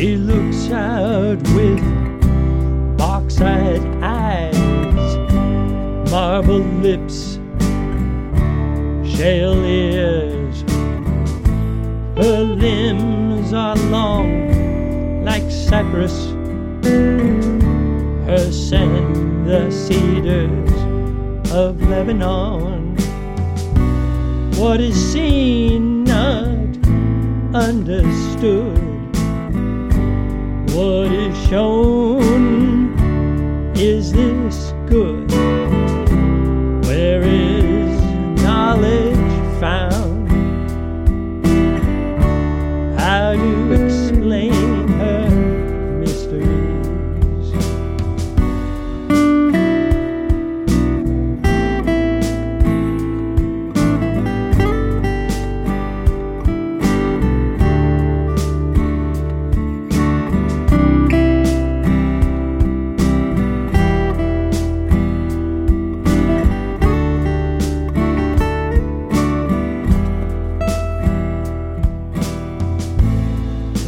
She looks out with box-eyed eyes, marble lips, shale ears. Her limbs are long like cypress. Her scent the cedars of Lebanon. What is seen, not understood. What is shown, is this good?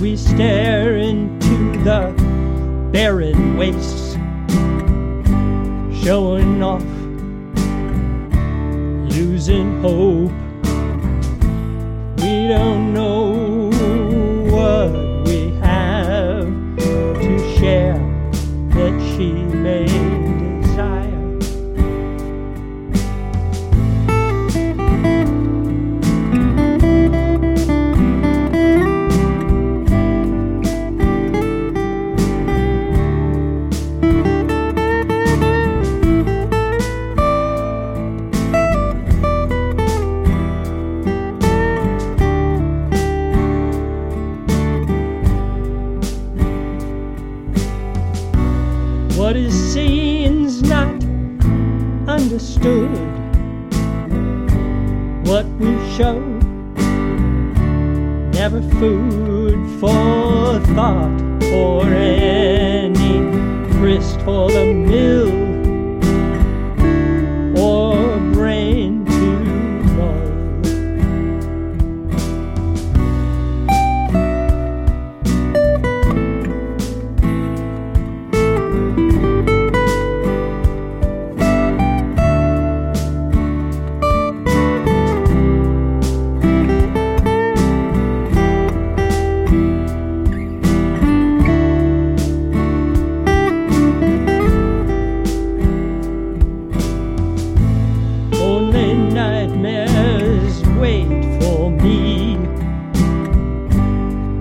We stare into the barren wastes, showing off, losing hope. We don't know What is seen's not understood. What we show, never food for thought or any grist for the mill nightmares wait for me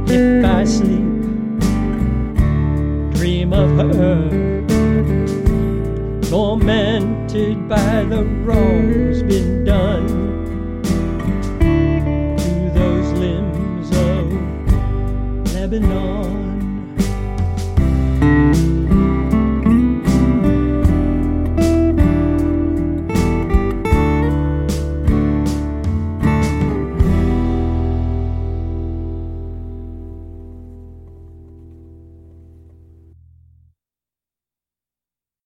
if I sleep. Dream of her, tormented by the wrongs been done. Lebanon.